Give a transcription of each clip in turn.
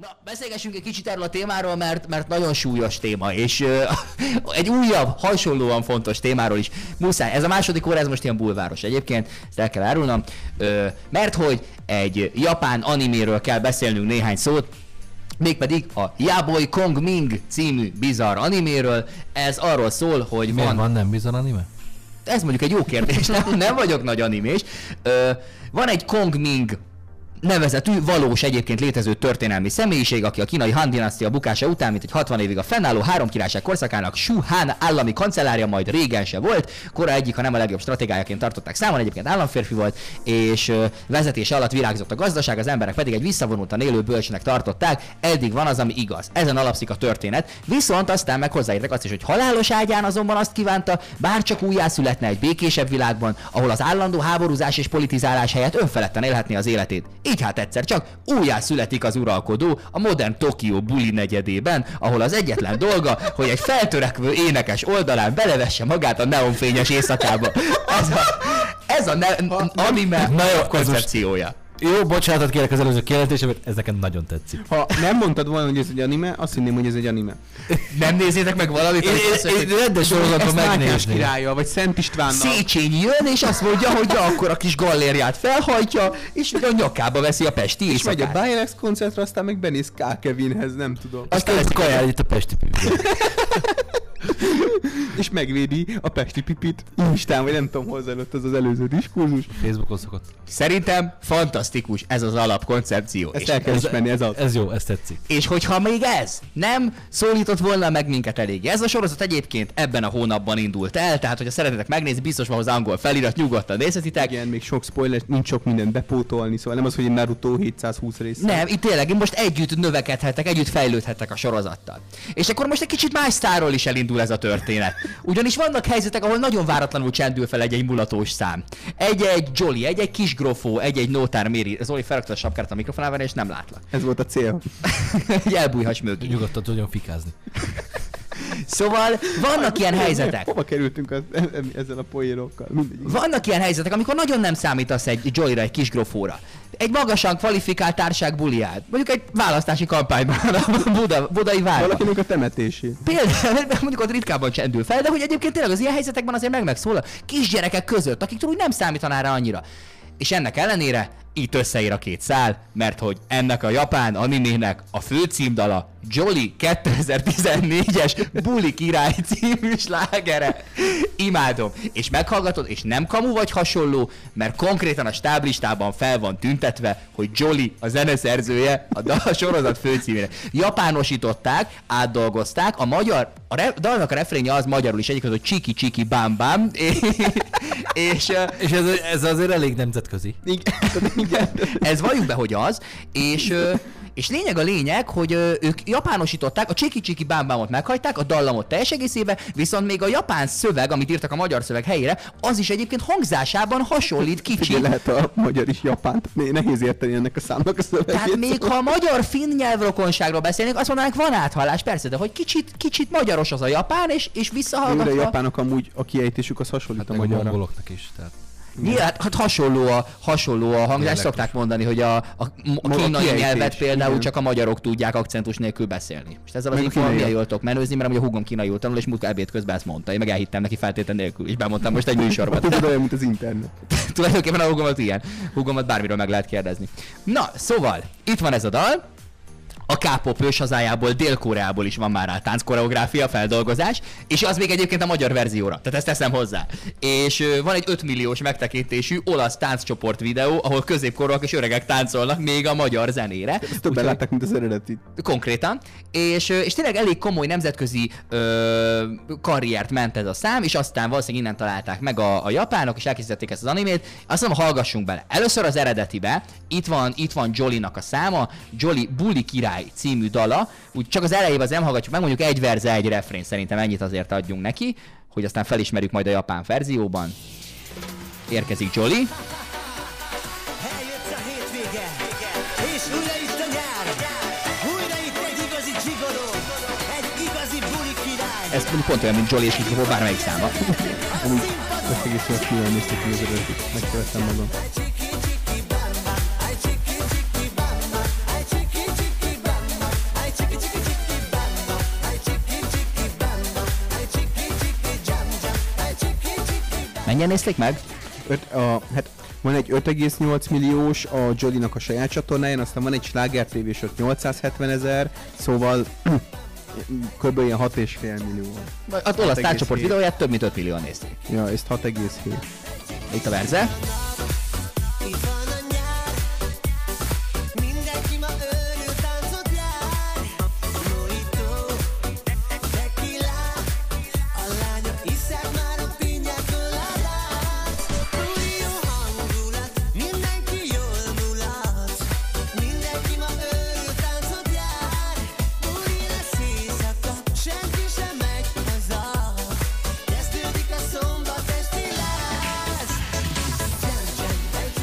Na, beszélgessünk egy kicsit erről a témáról, mert, mert nagyon súlyos téma, és uh, egy újabb, hasonlóan fontos témáról is muszáj. Ez a második óra, ez most ilyen bulváros egyébként, ezt el kell árulnom, uh, mert hogy egy japán animéről kell beszélnünk néhány szót, mégpedig a Yaboy Kong Ming című bizarr animéről. Ez arról szól, hogy Miért van... van nem bizarr anime? Ez mondjuk egy jó kérdés, nem, nem vagyok nagy animés. Ö, van egy Kong Ming nevezetű, valós egyébként létező történelmi személyiség, aki a kínai Han dinasztia bukása után, mint egy 60 évig a fennálló három királyság korszakának Shu Han állami kancellárja, majd régen se volt. Kora egyik, ha nem a legjobb stratégájaként tartották számon, egyébként államférfi volt, és vezetése alatt virágzott a gazdaság, az emberek pedig egy visszavonultan élő bölcsnek tartották. Eddig van az, ami igaz. Ezen alapszik a történet. Viszont aztán meg hozzáértek azt is, hogy halálos ágyán azonban azt kívánta, bár csak újjászületne egy békésebb világban, ahol az állandó háborúzás és politizálás helyett önfeledten élhetné az életét. Így hát egyszer csak újjá születik az uralkodó a modern Tokió buli negyedében, ahol az egyetlen dolga, hogy egy feltörekvő énekes oldalán belevesse magát a neonfényes éjszakába. Ez a, ez a ne, anime koncepciója. Jó, bocsánatot kérek az előző kérdésre, mert ez nekem nagyon tetszik. Ha nem mondtad volna, hogy ez egy anime, azt hinném, hogy ez egy anime. Nem nézzétek meg valamit, Én, én, mondja, én rendes sorozatban megnézni. királya, vagy Szent Istvánnal. Széchenyi jön, és azt mondja, hogy ja, akkor a kis gallériát felhajtja, és a nyakába veszi a pesti És megy a éjszakát. Bilex koncertre, aztán meg benéz K. Kevinhez, nem tudom. Aztán lesz kajál itt a Pesti. És megvédi a Pesti Pipit Instán, vagy nem tudom, hol zajlott az az előző diskurzus. Facebookon szokott. Szerintem fantasztikus ez az alapkoncepció. Ezt És, el kell ismerni, ez az. Ez jó, ez tetszik. és hogyha még ez nem szólított volna meg minket elég. Ez a sorozat egyébként ebben a hónapban indult el, tehát hogyha szeretnétek megnézni, biztos van hozzá angol felirat, nyugodtan nézhetitek. Igen, még sok spoiler, nincs sok mindent bepótolni, szóval nem az, hogy egy Naruto 720 rész. Nem, itt tényleg most együtt növekedhettek, együtt fejlődhettek a sorozattal. És akkor most egy kicsit más sztárról is elindul ez a történet. Ugyanis vannak helyzetek, ahol nagyon váratlanul csendül fel egy-egy mulatós szám. Egy-egy Jolly, egy-egy kis grofó, egy-egy Nótár Méri. Zoli felrakta a sapkát a mikrofonával, és nem látlak. Ez volt a cél. Egy elbújhass mögé. Nyugodtan tudjon fikázni. Szóval vannak ilyen helyzetek. Hova kerültünk az, e- e- ezzel a poénokkal? Vannak ilyen helyzetek, amikor nagyon nem számítasz egy Joyra, egy kis grofóra. Egy magasan kvalifikált társág buliát. Mondjuk egy választási kampányban a Buda, budai várban. Valakinek a temetését. Például, mondjuk ott ritkában csendül fel, de hogy egyébként tényleg az ilyen helyzetekben azért meg megszólal kisgyerekek között, akiktől úgy nem számítaná rá annyira. És ennek ellenére itt összeír a két szál, mert hogy ennek a japán animének a főcímdala Jolly 2014-es Buli király című slágere. Imádom. És meghallgatod, és nem kamu vagy hasonló, mert konkrétan a stáblistában fel van tüntetve, hogy Jolly a zeneszerzője a, dal, sorozat főcímére. Japánosították, átdolgozták, a magyar, a re, dalnak a refrénje az magyarul is egyik, hogy csiki csiki bám bám, és, és ez, ez azért elég nemzetközi. Igen, igen. ez valljuk be, hogy az, és, és lényeg a lényeg, hogy ö, ők japánosították, a csiki csiki bám bámot meghagyták, a dallamot teljes egészébe, viszont még a japán szöveg, amit írtak a magyar szöveg helyére, az is egyébként hangzásában hasonlít kicsit. lehet a magyar is japánt. Nehéz érteni ennek a számnak a szövegét. Tehát még ha a magyar-finn nyelvrokonságról beszélnénk, azt mondanánk, van áthallás, persze, de hogy kicsit, kicsit magyaros az a japán, és, és Őre a visszahallgatva... japánok amúgy a kiejtésük az hasonlít Hát a a magyarra. mongoloknak is. Tehát. Nyilván, hát hasonló a, hasonló a hangzás, Dialektus. szokták mondani, hogy a, a, a kínai nyelvet például igen. csak a magyarok tudják akcentus nélkül beszélni. És ezzel az kínaiak. jól tudok menőzni, mert amúgy a húgom kínaiul tanul, és múltkor ebéd közben ezt mondta. Én meg elhittem neki feltétlen nélkül, és bemondtam most egy műsorban. Tudod, olyan, mint az internet. Tulajdonképpen a húgomat ilyen. Húgomat bármiről meg lehet kérdezni. Na, szóval, itt van ez a dal. A K-pop ős hazájából, Dél-Koreából is van már rá tánckoreográfia, feldolgozás, és az még egyébként a magyar verzióra, tehát ezt teszem hozzá. És van egy 5 milliós megtekintésű olasz tánccsoport videó, ahol középkorúak és öregek táncolnak még a magyar zenére. Ezt többen látták, mint az eredeti. Konkrétan. És, és tényleg elég komoly nemzetközi ö, karriert ment ez a szám, és aztán valószínűleg innen találták meg a, a japánok, és elkészítették ezt az animét. Azt mondom, hallgassunk bele. Először az eredetibe, itt van, itt van Jolly-nak a száma, Jolly Bully Király című dala, úgy csak az elejében az nem hallgatjuk meg, mondjuk egy verze, egy refrén, szerintem ennyit azért adjunk neki, hogy aztán felismerjük majd a japán verzióban. Érkezik Jolly. Ez pont olyan, mint Jolly és Kikó bármelyik száma. Amúgy ezt egész jól néztek ki az eredetit. Megkövettem magam. Mennyien nézték meg? Öt, a, hát van egy 5,8 milliós a Jolly-nak a saját csatornáján, aztán van egy Sláger TV és ott 870 ezer, szóval kb. ilyen 6,5 millió. Az olasz 6,7. tárcsoport videóját több mint 5 millióan nézték. Ja, ezt 6,7. Itt a verze.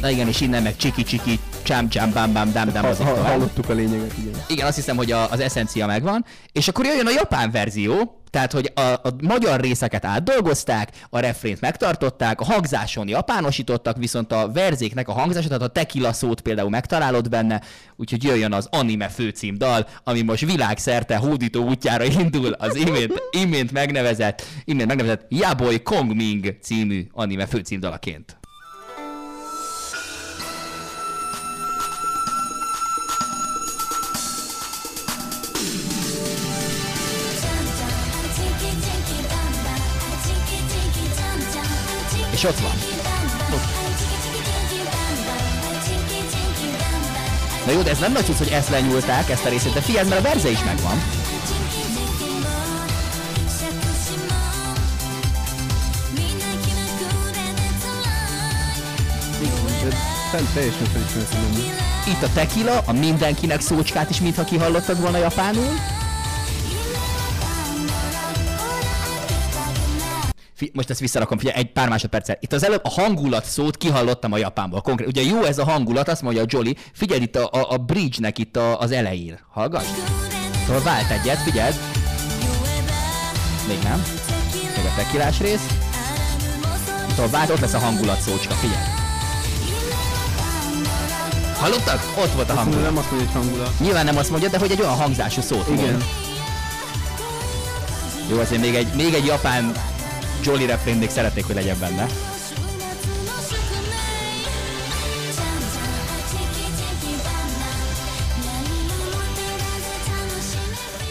Na igen, és innen meg csiki csiki, csám csám, bám bám, dám dám, az itt Ha, tovább. hallottuk a lényeget, igen. Igen, azt hiszem, hogy a, az eszencia megvan. És akkor jöjjön a japán verzió, tehát, hogy a, a magyar részeket átdolgozták, a refrént megtartották, a hangzáson japánosítottak, viszont a verzéknek a hangzása, tehát a tequila szót például megtalálod benne, úgyhogy jöjjön az anime főcím dal, ami most világszerte hódító útjára indul az imént, imént megnevezett, imént megnevezett Yaboy Kongming című anime főcím És ott van. Na jó, de ez nem nagy cucc, hogy ezt lenyúlták, ezt a részét, de figyelj, mert a verze is megvan. Teljesen. Itt a tequila, a mindenkinek szócskát is mintha kihallottad volna japánul. Fi- most ezt visszarakom, figyelj, egy pár másodperccel. Itt az előbb a hangulat szót kihallottam a japánból. Konkrét. Ugye jó ez a hangulat, azt mondja a Jolly. Figyelj itt a, a, a bridge-nek itt a, az elején. Hallgass. Szóval vált egyet, figyeld. Még nem. Még a tekilás rész. Szóval vált, ott lesz a hangulat szócska, figyelj. Hallottad? Ott volt a hangulat. nem azt mondja, hogy hangulat. Nyilván nem azt mondja, de hogy egy olyan hangzású szót Igen. mond. Jó, azért még egy, még egy japán Jolly refrén még szeretnék, hogy legyen benne.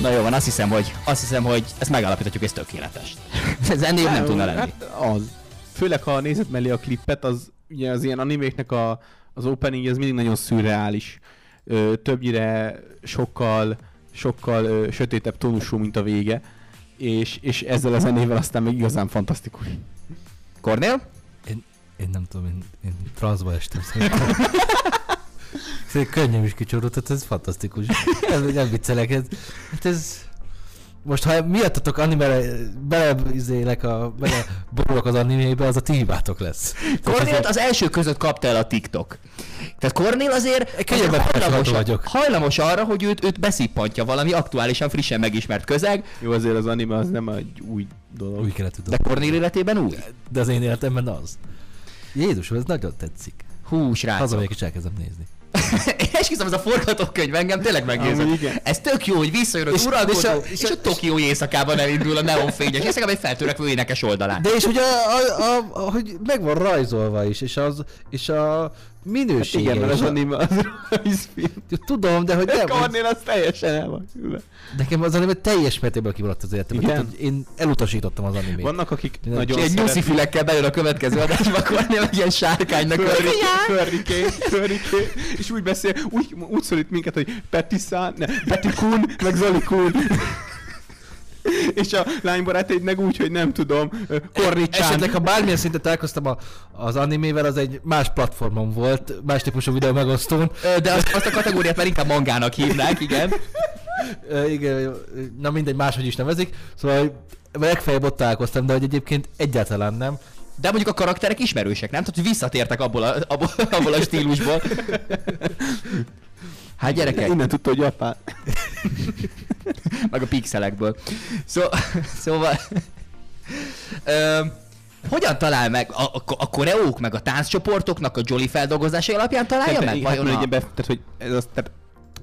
Na jó van, azt hiszem, hogy, azt hiszem, hogy ezt megállapíthatjuk, ez tökéletes. ez ennél jobb nem tudna lenni. Hát az. Főleg, ha nézed mellé a klippet, az ugye az ilyen animéknek a, az opening az mindig nagyon szürreális. Ö, többnyire sokkal, sokkal ö, sötétebb tónusú, mint a vége. És, és ezzel a zenével aztán még igazán fantasztikus. Kornél? Én, én nem tudom, én, én transzba estem szerintem. Szerintem könnyem is kicsordult, tehát ez fantasztikus. Ez, nem viccelek, ez, hát ez... Most ha miattatok animele, beleizélek a, bele borulok az animébe, az a ti hibátok lesz. Kornélt az első között kapta el a TikTok. Tehát Kornél azért, Könnyebben azért hajlamos, vagyok. hajlamos arra, hogy őt, őt beszippantja valami aktuálisan, frissen megismert közeg, Jó, azért az anime az nem egy új dolog. Új kellett tudom. de Kornél életében új. De az én életemben az. Jézusom, ez nagyon tetszik. Hú, srácok. Hazamegyek és elkezdem nézni. Esküszöm, ez a forgatókönyv engem tényleg meggyőzött. Igen. Ez tök jó, hogy visszajön az És- uralkodó, és, a- és és a- a Tokió éjszakában elindul a neonfényes, éjszakában egy feltörekvő énekes oldalán. De és ugye, a, a, a, a, hogy meg van rajzolva is, és, az, és a minősége Igen, mert az anime az rajzfilm. Tudom, de hogy nem, Karnél az teljesen el van. külön. nekem az anime teljes mértékben kimaradt az életemben. Igen? Tehát, én elutasítottam az animét. Vannak, akik Igen. nagyon egy nyuszi szeretik. fülekkel bejön a következő adásba, Kornél egy ilyen sárkánynak. Förriké, förriké, és úgy beszél, úgy, úgy szólít minket, hogy Petiszán, ne, Petikun, meg Zolikun. És a lánybarátaid meg úgy, hogy nem tudom, Kornicsán. Esetleg, ha bármilyen szinten találkoztam a, az animével, az egy más platformon volt, más típusú videó megosztón. De azt, azt a kategóriát már inkább mangának hívnák, igen. Igen, na mindegy, máshogy is nevezik. Szóval legfeljebb ott találkoztam, de hogy egyébként egyáltalán nem. De mondjuk a karakterek ismerősek, nem? Tehát, hogy visszatértek abból a, abból, abból a stílusból. Hát gyerekek, Innen tudta, hogy Japán. meg a pixelekből. Szó, szóval... Ö, hogyan talál meg a, a, a koreók, meg a tánccsoportoknak a Jolly feldolgozásai alapján találja Tehát, meg? hát, a... ugye be, tehát, hogy ez, az, tehát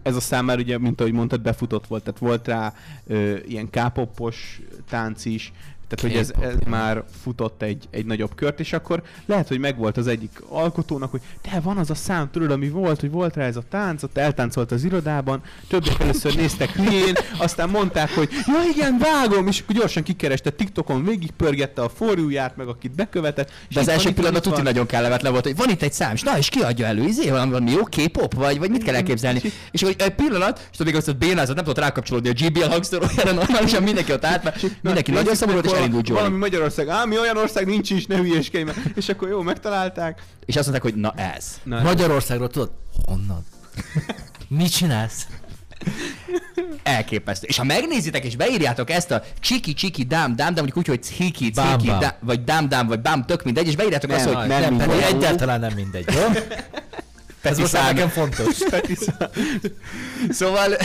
ez a szám már ugye, mint ahogy mondtad, befutott volt, tehát volt rá ö, ilyen K-popos tánc is, Tehát, hogy ez, ez már futott egy, egy nagyobb kört, és akkor lehet, hogy megvolt az egyik alkotónak, hogy de van az a szám, tudod, ami volt, hogy volt rá ez a tánc, ott eltáncolt az irodában, többiek először néztek hülyén, aztán mondták, hogy ja igen, vágom, és akkor gyorsan kikereste TikTokon, végigpörgette a forjúját, meg akit bekövetett. De az első pillanat tuti nagyon kellemetlen volt, hogy van itt egy szám, és na, és ki adja elő, izé, valami, valami jó K-pop, vagy, vagy mit kell elképzelni? És hogy egy pillanat, és tudod, még azt bénázott, nem tudott rákapcsolódni a GBL hangszórójára, normálisan mindenki ott állt, mindenki Na, nagyon szomorú és meg, elindult Johnny. Valami Magyarország, á, mi olyan ország nincs is, ne hülyeskedj meg. És akkor jó, megtalálták. És azt mondták, hogy na ez. Na, Magyarországról tudod? Honnan? Mit csinálsz? Elképesztő. És ha megnézitek és beírjátok ezt a csiki csiki dám dám, de mondjuk úgy, hogy ciki ciki dám, vagy dám dám, vagy bám, tök mindegy, és beírjátok azt, Nem, hogy nem nem, mindegy. egyáltalán nem mindegy, jó? Ez most nekem fontos. Szóval,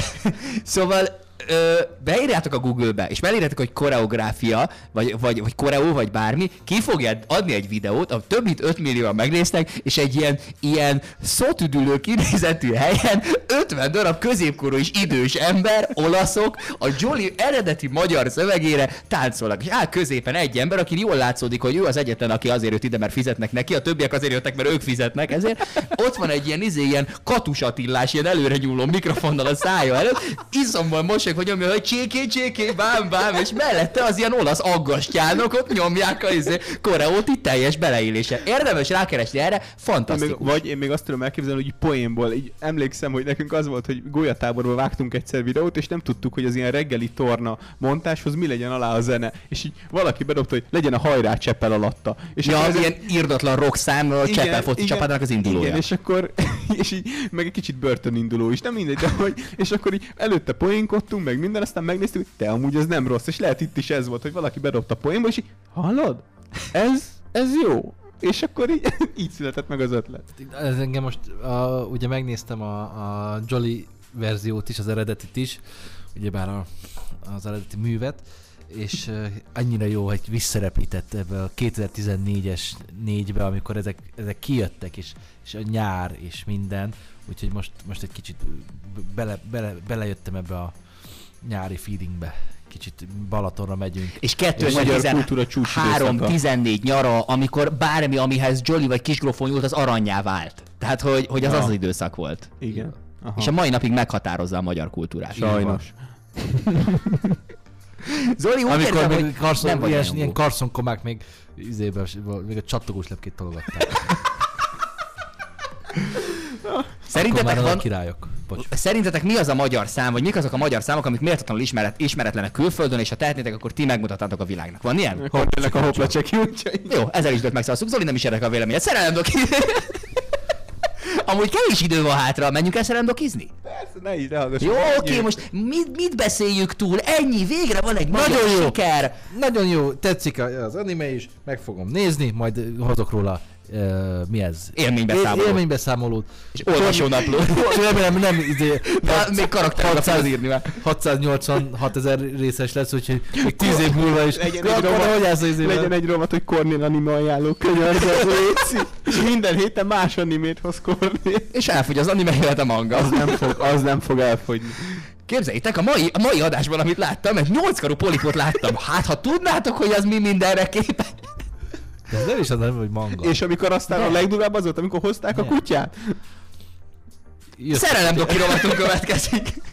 szóval ö, beírjátok a Google-be, és beírjátok, hogy koreográfia, vagy, vagy, vagy koreó, vagy bármi, ki fogja adni egy videót, ahol több mint 5 millióan megnéztek, és egy ilyen, ilyen szótüdülő kinézetű helyen 50 darab középkorú és idős ember, olaszok, a Jolly eredeti magyar szövegére táncolnak. És áll középen egy ember, aki jól látszódik, hogy ő az egyetlen, aki azért jött ide, mert fizetnek neki, a többiek azért jöttek, mert ők fizetnek, ezért ott van egy ilyen, izé, ilyen katusatillás, ilyen előre nyúló mikrofonnal a szája előtt, iszomban mosolyog, hogy nyomja, hogy cséké, cséké, bám, bám, és mellette az ilyen olasz aggastyánok ott nyomják a izé, koreót itt teljes beleélése. Érdemes rákeresni erre, Én még, fantasztikus. vagy én még azt tudom elképzelni, hogy poénból, így emlékszem, hogy nekünk az volt, hogy golyatáborban vágtunk egyszer videót, és nem tudtuk, hogy az ilyen reggeli torna montáshoz mi legyen alá a zene. És így valaki bedobta, hogy legyen a hajrá cseppel alatta. És Ja, az ilyen írdatlan rock szám, a Cseppel foci csapatának az indulója. Igen, és akkor, és így, meg egy kicsit börtöninduló is, nem mindegy, de hogy, és akkor így előtte poénkodtunk, meg minden, aztán megnéztük, hogy te amúgy ez nem rossz, és lehet itt is ez volt, hogy valaki bedobta poénba, és így, hallod? Ez, ez jó. És akkor így, így született meg az ötlet. Ez engem most, a, ugye megnéztem a, a Jolly verziót is, az eredetit is, ugyebár a, az eredeti művet, és annyira jó, hogy visszarepített ebbe a 2014-es négybe, amikor ezek, ezek kijöttek, és, és a nyár és minden, úgyhogy most, most egy kicsit bele, bele, belejöttem ebbe a nyári feelingbe. Kicsit Balatonra megyünk. És magyar kultúra csúcs időszaka. 2013-14 nyara, amikor bármi, amihez Jolly vagy Kisgrofon nyúlt, az aranyá vált. Tehát, hogy, hogy az Ja. az az időszak volt. Igen. Aha. És a mai napig meghatározza a magyar kultúrát. Sajnos. Zoli, úgy Amikor érzem, még karszon, nem ilyen, ilyen karszonkomák még izébe, még a csattogós lepkét tologatták. Szerintetek már van... királyok. Bocs. Szerintetek mi az a magyar szám, vagy mik azok a magyar számok, amik méltatlanul ismeret, ismeretlenek külföldön, és ha tehetnétek, akkor ti megmutatnátok a világnak. Van ilyen? Akkor jönnek a hoplacseki útjai. Jó, ezzel is dölt megszavaztuk. Zoli nem is érdekel a véleményed. Szerelem doki. Amúgy kevés idő van hátra, menjünk el szerelem dokizni? Persze, ne így rehallgass. Jó, oké, most mit, mit beszéljük túl? Ennyi, végre van egy magyar Nagyon jó. siker. Nagyon jó, tetszik az anime is, meg fogom nézni, majd hozok róla, uh, mi ez? Élménybeszámolót. Élménybeszámolót. És olvasó napló. És remélem nem izé, De még karakterre kell írni már. 686 ezer részes lesz, úgyhogy még 10 év múlva is. Legyen egy rovat, hogy állsz az izével? legyen egy rovat, hogy Kornél anime ajánló könyörgő, léci. És minden héten más animét hoz Kornél. És elfogy az anime a manga. Az nem fog, az nem fog elfogyni. Képzeljétek, a mai, a mai adásban, amit láttam, egy nyolckarú polipot láttam. Hát, ha tudnátok, hogy az mi mindenre képes. De Ez nem is az, nem, hogy manga. És amikor aztán a legdurvább az volt, amikor hozták a Nem. kutyát. Jött- Szerelem doki rovatunk következik.